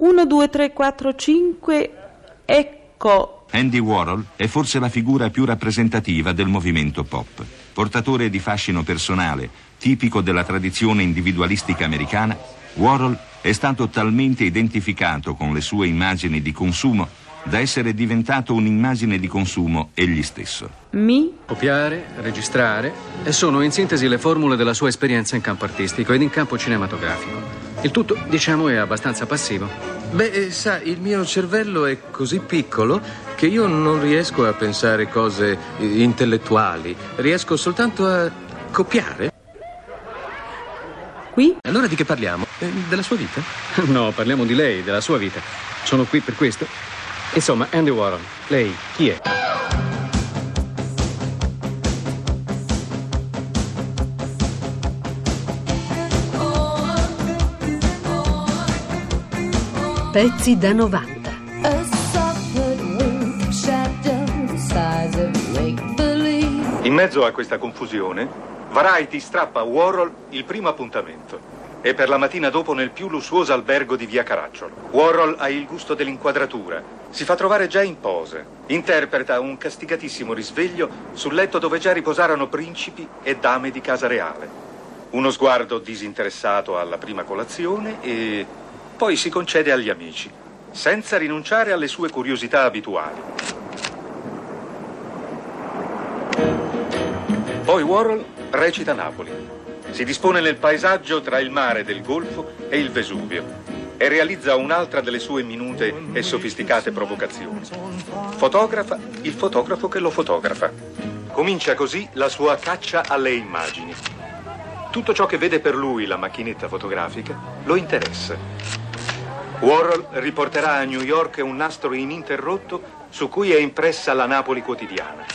1, 2, 3, 4, 5, ecco. Andy Warhol è forse la figura più rappresentativa del movimento pop. Portatore di fascino personale, tipico della tradizione individualistica americana, Warhol è stato talmente identificato con le sue immagini di consumo da essere diventato un'immagine di consumo egli stesso. Mi? Copiare, registrare e sono in sintesi le formule della sua esperienza in campo artistico ed in campo cinematografico. Il tutto, diciamo, è abbastanza passivo. Beh, eh, sa, il mio cervello è così piccolo che io non riesco a pensare cose eh, intellettuali. Riesco soltanto a copiare. Qui? Allora di che parliamo? Eh, della sua vita? No, parliamo di lei, della sua vita. Sono qui per questo. Insomma, Andy Warhol, lei chi è? Pezzi da 90. A soft wave shadow the size of make believe. In mezzo a questa confusione, Variety strappa a Warhol il primo appuntamento. È per la mattina dopo nel più lussuoso albergo di via Caracciolo. Warhol ha il gusto dell'inquadratura. Si fa trovare già in pose. Interpreta un castigatissimo risveglio sul letto dove già riposarono principi e dame di casa reale. Uno sguardo disinteressato alla prima colazione e poi si concede agli amici, senza rinunciare alle sue curiosità abituali. Poi Warhol recita Napoli. Si dispone nel paesaggio tra il mare del Golfo e il Vesuvio e realizza un'altra delle sue minute e sofisticate provocazioni. Fotografa il fotografo che lo fotografa. Comincia così la sua caccia alle immagini. Tutto ciò che vede per lui la macchinetta fotografica lo interessa. Warhol riporterà a New York un nastro ininterrotto su cui è impressa la Napoli quotidiana.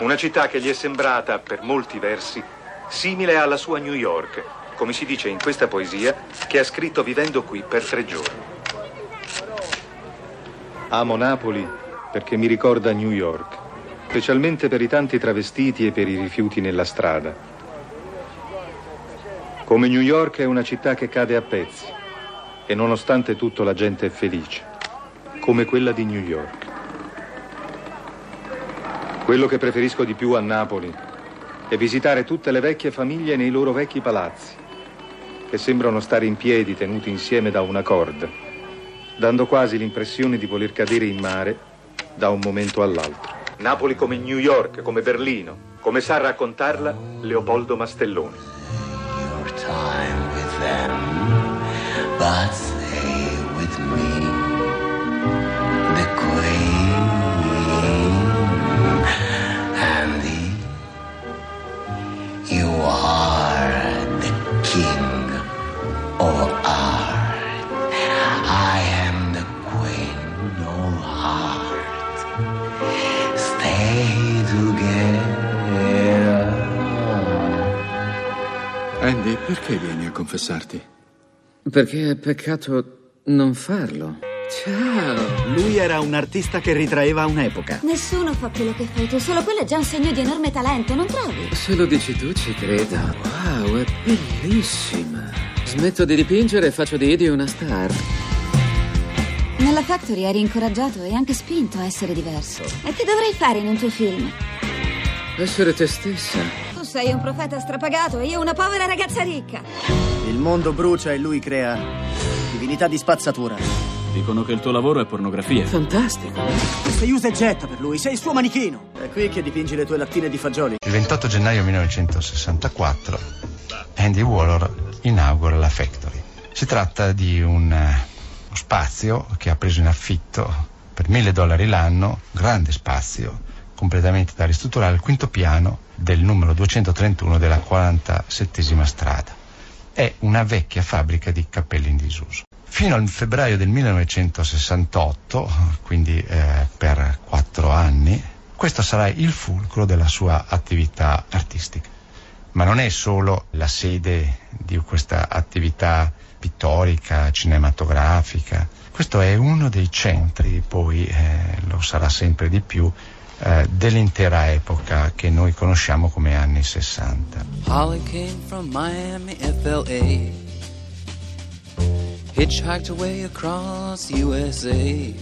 Una città che gli è sembrata, per molti versi, simile alla sua New York, come si dice in questa poesia che ha scritto vivendo qui per tre giorni. Amo Napoli perché mi ricorda New York, specialmente per i tanti travestiti e per i rifiuti nella strada. Come New York è una città che cade a pezzi e nonostante tutto la gente è felice, come quella di New York. Quello che preferisco di più a Napoli è visitare tutte le vecchie famiglie nei loro vecchi palazzi, che sembrano stare in piedi tenuti insieme da una corda, dando quasi l'impressione di voler cadere in mare da un momento all'altro. Napoli come New York, come Berlino, come sa raccontarla Leopoldo Mastelloni. But stay with me, the Queen and the. You are the King of Art. I am the Queen of Heart. Stay together. Andy, perché vieni a confessarti? Perché è peccato non farlo. Ciao! Lui era un artista che ritraeva un'epoca. Nessuno fa quello che fai tu, solo quello è già un segno di enorme talento, non trovi? Se lo dici tu ci credo. Wow, è bellissima. Smetto di dipingere e faccio di Edie una star. Nella Factory eri incoraggiato e anche spinto a essere diverso. E che dovrei fare in un tuo film? Essere te stessa. Tu sei un profeta strapagato e io una povera ragazza ricca. Il mondo brucia e lui crea divinità di spazzatura. Dicono che il tuo lavoro è pornografia. Fantastico. Sei usa e getta per lui, sei il suo manichino. È qui che dipingi le tue lattine di fagioli. Il 28 gennaio 1964 Andy Warhol inaugura la Factory. Si tratta di un eh, uno spazio che ha preso in affitto per mille dollari l'anno, grande spazio, completamente da ristrutturare, al quinto piano del numero 231 della 47 strada. È una vecchia fabbrica di cappelli in disuso. Fino al febbraio del 1968, quindi eh, per quattro anni, questo sarà il fulcro della sua attività artistica. Ma non è solo la sede di questa attività pittorica, cinematografica, questo è uno dei centri, poi eh, lo sarà sempre di più, eh, dell'intera epoca che noi conosciamo come anni 60. Holly came from Miami, FLA. hitchhiked away across USA.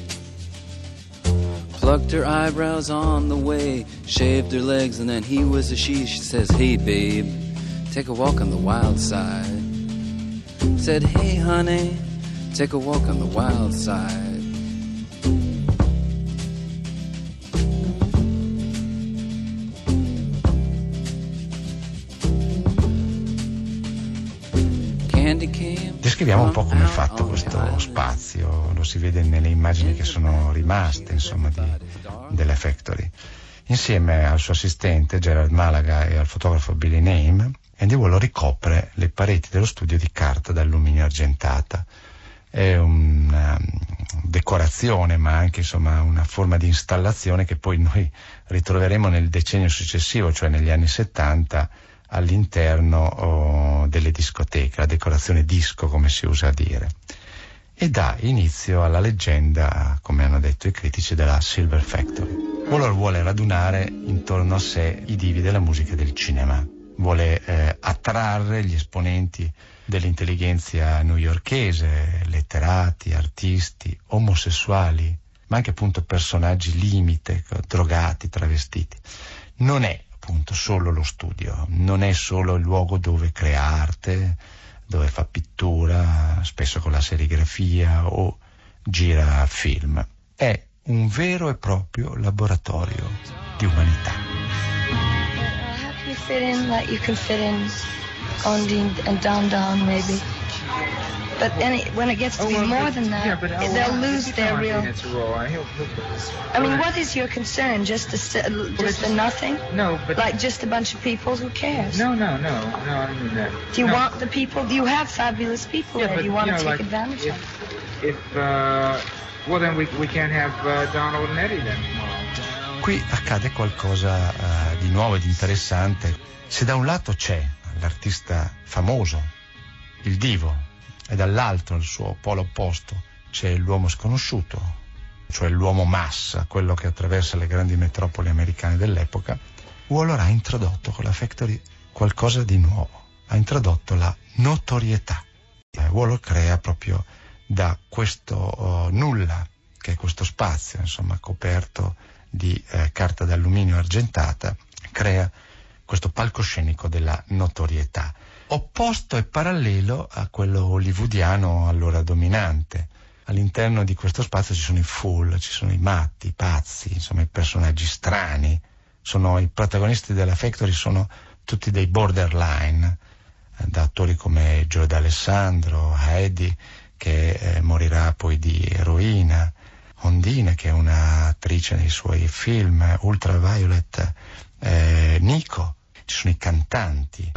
Plucked her eyebrows on the way, shaved her legs, and then he was a she. She says, Hey, babe, take a walk on the wild side. Said, Hey, honey, take a walk on the wild side. Descriviamo un po' come è fatto questo spazio, lo si vede nelle immagini che sono rimaste, insomma, di, delle Factory. Insieme al suo assistente Gerard Malaga e al fotografo Billy Name, Andy Warhol ricopre le pareti dello studio di carta d'alluminio argentata. È una decorazione, ma anche insomma, una forma di installazione che poi noi ritroveremo nel decennio successivo, cioè negli anni 70, all'interno oh, delle discoteche, la decorazione disco come si usa a dire, e dà inizio alla leggenda, come hanno detto i critici, della Silver Factory. Waller vuole radunare intorno a sé i divi della musica e del cinema, vuole eh, attrarre gli esponenti dell'intelligenza newyorchese, letterati, artisti, omosessuali, ma anche appunto personaggi limite, drogati, travestiti. Non è appunto solo lo studio, non è solo il luogo dove crea arte, dove fa pittura, spesso con la serigrafia o gira film. È un vero e proprio laboratorio di umanità. You fit in like you can fit in on and down down maybe. But any, when it gets to Oh, be well, more but- than that, yeah, but how they'll long- lose their real. he'll- he'll- I mean, what is your concern? Just the si- just the nothing? No, but like just a bunch of people. Who cares? No, no, no, no. I don't mean that. Do you No. want the people? You have fabulous people Yeah, there. but, Do you want you to know, take like, advantage if, of? If uh, well, then we we can't have uh, Donald and Eddie then tomorrow. Qui accade qualcosa eh, di nuovo ed interessante. Se da un lato c'è l'artista famoso, il divo, e dall'altro, al suo polo opposto, c'è l'uomo sconosciuto, cioè l'uomo massa, quello che attraversa le grandi metropoli americane dell'epoca, Waller ha introdotto con la Factory qualcosa di nuovo, ha introdotto la notorietà. Waller crea proprio da questo oh, nulla, che è questo spazio, insomma, coperto di eh, carta d'alluminio argentata, crea questo palcoscenico della notorietà, opposto e parallelo a quello hollywoodiano allora dominante. All'interno di questo spazio ci sono i fool, ci sono i matti, i pazzi, insomma i personaggi strani, sono, i protagonisti della Factory sono tutti dei borderline, eh, da attori come Joe D'Alessandro, Heidi, che eh, morirà poi di eroina, Ondine, che è un'attrice nei suoi film, Ultraviolet, eh, Nico, ci sono i cantanti.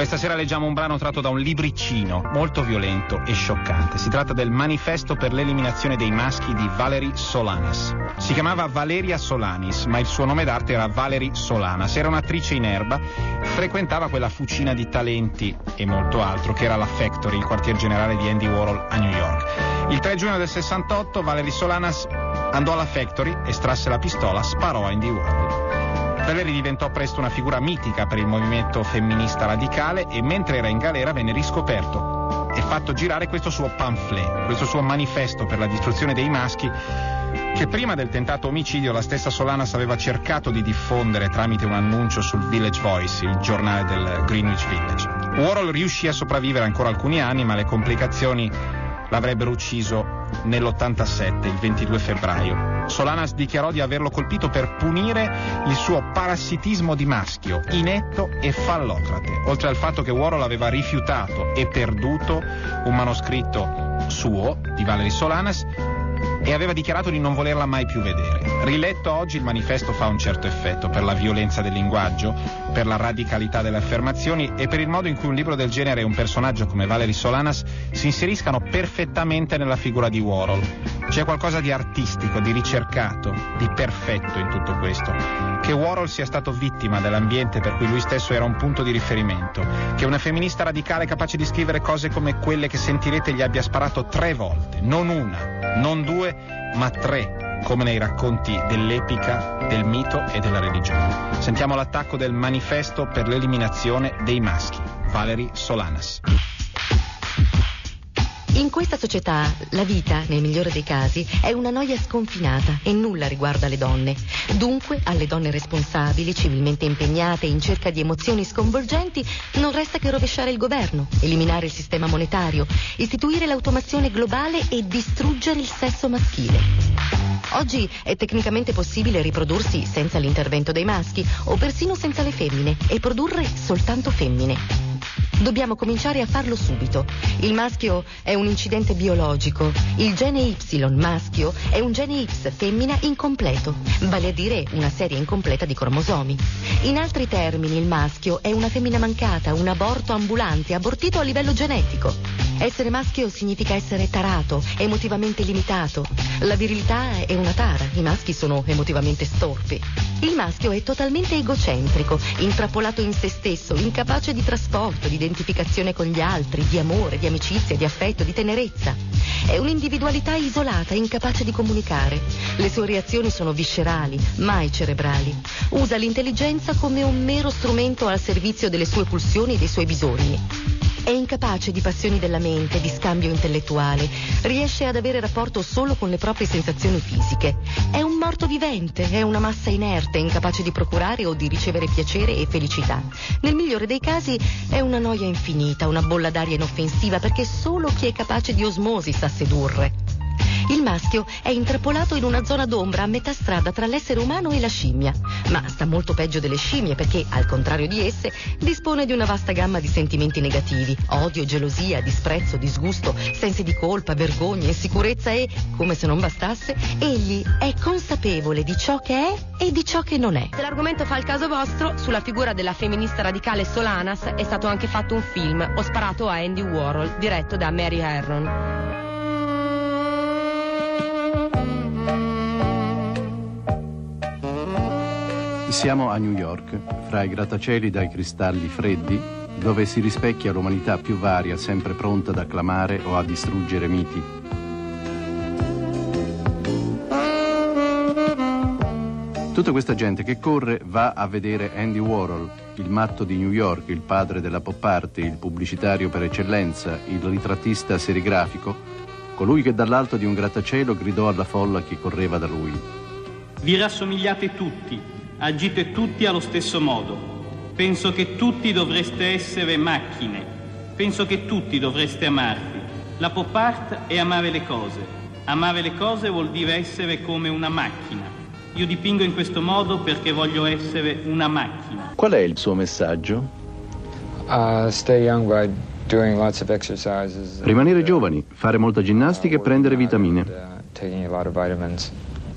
Questa sera leggiamo un brano tratto da un libricino molto violento e scioccante. Si tratta del manifesto per l'eliminazione dei maschi di Valerie Solanas. Si chiamava Valeria Solanis, ma il suo nome d'arte era Valerie Solanas. Era un'attrice in erba, frequentava quella fucina di talenti e molto altro che era la Factory, il quartier generale di Andy Warhol a New York. Il 3 giugno del 68 Valerie Solanas andò alla Factory, estrasse la pistola, sparò a Andy Warhol. Valerie diventò presto una figura mitica per il movimento femminista radicale e mentre era in galera venne riscoperto e fatto girare questo suo pamphlet, questo suo manifesto per la distruzione dei maschi che prima del tentato omicidio la stessa Solanas aveva cercato di diffondere tramite un annuncio sul Village Voice, il giornale del Greenwich Village. Warhol riuscì a sopravvivere ancora alcuni anni, ma le complicazioni l'avrebbero ucciso nell'87, il 22 febbraio. Solanas dichiarò di averlo colpito per punire il suo parassitismo di maschio, inetto e fallocrate, oltre al fatto che Warhol aveva rifiutato e perduto un manoscritto suo di Valerie Solanas e aveva dichiarato di non volerla mai più vedere. Riletto oggi il manifesto fa un certo effetto per la violenza del linguaggio, per la radicalità delle affermazioni e per il modo in cui un libro del genere e un personaggio come Valerie Solanas si inseriscano perfettamente nella figura di Warhol. C'è qualcosa di artistico, di ricercato, di perfetto in tutto questo. Che Warhol sia stato vittima dell'ambiente per cui lui stesso era un punto di riferimento, che una femminista radicale capace di scrivere cose come quelle che sentirete gli abbia sparato tre volte, non una, non due, ma tre come nei racconti dell'epica, del mito e della religione. Sentiamo l'attacco del manifesto per l'eliminazione dei maschi, Valery Solanas. In questa società la vita, nel migliore dei casi, è una noia sconfinata e nulla riguarda le donne. Dunque, alle donne responsabili, civilmente impegnate in cerca di emozioni sconvolgenti, non resta che rovesciare il governo, eliminare il sistema monetario, istituire l'automazione globale e distruggere il sesso maschile. Oggi è tecnicamente possibile riprodursi senza l'intervento dei maschi o persino senza le femmine e produrre soltanto femmine. Dobbiamo cominciare a farlo subito. Il maschio è un incidente biologico. Il gene Y maschio è un gene X femmina incompleto, vale a dire una serie incompleta di cromosomi. In altri termini, il maschio è una femmina mancata, un aborto ambulante, abortito a livello genetico. Essere maschio significa essere tarato, emotivamente limitato. La virilità è una tara, i maschi sono emotivamente storpi. Il maschio è totalmente egocentrico, intrappolato in se stesso, incapace di trasporto, di identificazione con gli altri, di amore, di amicizia, di affetto, di tenerezza. È un'individualità isolata, incapace di comunicare. Le sue reazioni sono viscerali, mai cerebrali. Usa l'intelligenza come un mero strumento al servizio delle sue pulsioni e dei suoi bisogni. È incapace di passioni della mente, di scambio intellettuale. Riesce ad avere rapporto solo con le proprie sensazioni fisiche. È un morto vivente, è una massa inerte, incapace di procurare o di ricevere piacere e felicità. Nel migliore dei casi è una noia infinita, una bolla d'aria inoffensiva, perché solo chi è capace di osmosi sa sedurre. Il maschio è intrappolato in una zona d'ombra a metà strada tra l'essere umano e la scimmia, ma sta molto peggio delle scimmie perché, al contrario di esse, dispone di una vasta gamma di sentimenti negativi, odio, gelosia, disprezzo, disgusto, sensi di colpa, vergogna, insicurezza e, come se non bastasse, egli è consapevole di ciò che è e di ciò che non è. Se l'argomento fa il caso vostro, sulla figura della femminista radicale Solanas è stato anche fatto un film, Ho sparato a Andy Warhol, diretto da Mary Herron. Siamo a New York, fra i grattacieli dai cristalli freddi, dove si rispecchia l'umanità più varia, sempre pronta ad acclamare o a distruggere miti. Tutta questa gente che corre va a vedere Andy Warhol, il matto di New York, il padre della pop art, il pubblicitario per eccellenza, il ritrattista serigrafico, colui che dall'alto di un grattacielo gridò alla folla che correva da lui. Vi rassomigliate tutti, agite tutti allo stesso modo. Penso che tutti dovreste essere macchine. Penso che tutti dovreste amarvi. La pop art è amare le cose. Amare le cose vuol dire essere come una macchina. Io dipingo in questo modo perché voglio essere una macchina. Qual è il suo messaggio? Uh, stay young by doing lots of exercises. Rimanere giovani, fare molta ginnastica e prendere vitamine.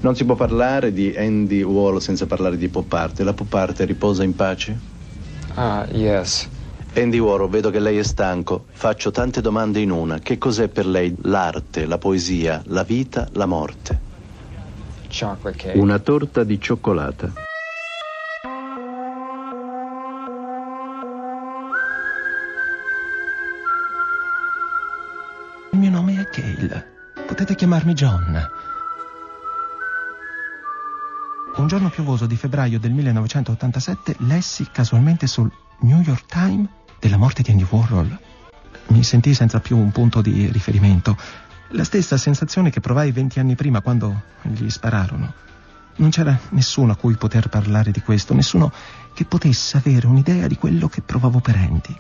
Non si può parlare di Andy Warhol senza parlare di pop art. La pop art riposa in pace? Ah, yes. Andy Warhol, vedo che lei è stanco. Faccio tante domande in una. Che cos'è per lei l'arte, la poesia, la vita, la morte? Chocolate cake. Una torta di cioccolata. Il mio nome è Cale. Potete chiamarmi John. Un giorno piovoso di febbraio del 1987 lessi casualmente sul New York Times della morte di Andy Warhol. Mi sentii senza più un punto di riferimento. La stessa sensazione che provai venti anni prima quando gli spararono. Non c'era nessuno a cui poter parlare di questo, nessuno che potesse avere un'idea di quello che provavo per Andy.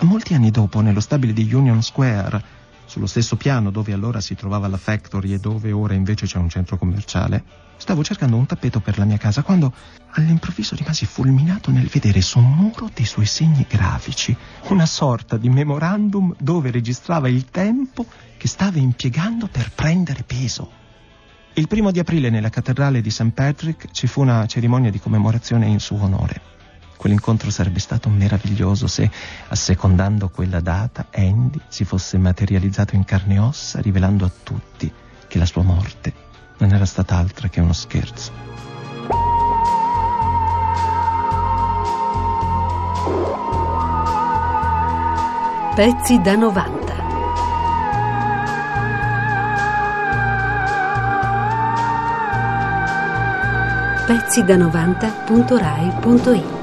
Molti anni dopo, nello stabile di Union Square, sullo stesso piano dove allora si trovava la factory e dove ora invece c'è un centro commerciale, stavo cercando un tappeto per la mia casa quando all'improvviso rimasi fulminato nel vedere su un muro dei suoi segni grafici una sorta di memorandum dove registrava il tempo che stava impiegando per prendere peso. Il primo di aprile nella cattedrale di St. Patrick ci fu una cerimonia di commemorazione in suo onore. Quell'incontro sarebbe stato meraviglioso se, assecondando quella data, Andy si fosse materializzato in carne e ossa, rivelando a tutti che la sua morte non era stata altro che uno scherzo. Pezzi da 90. pezzi da 90.rai.it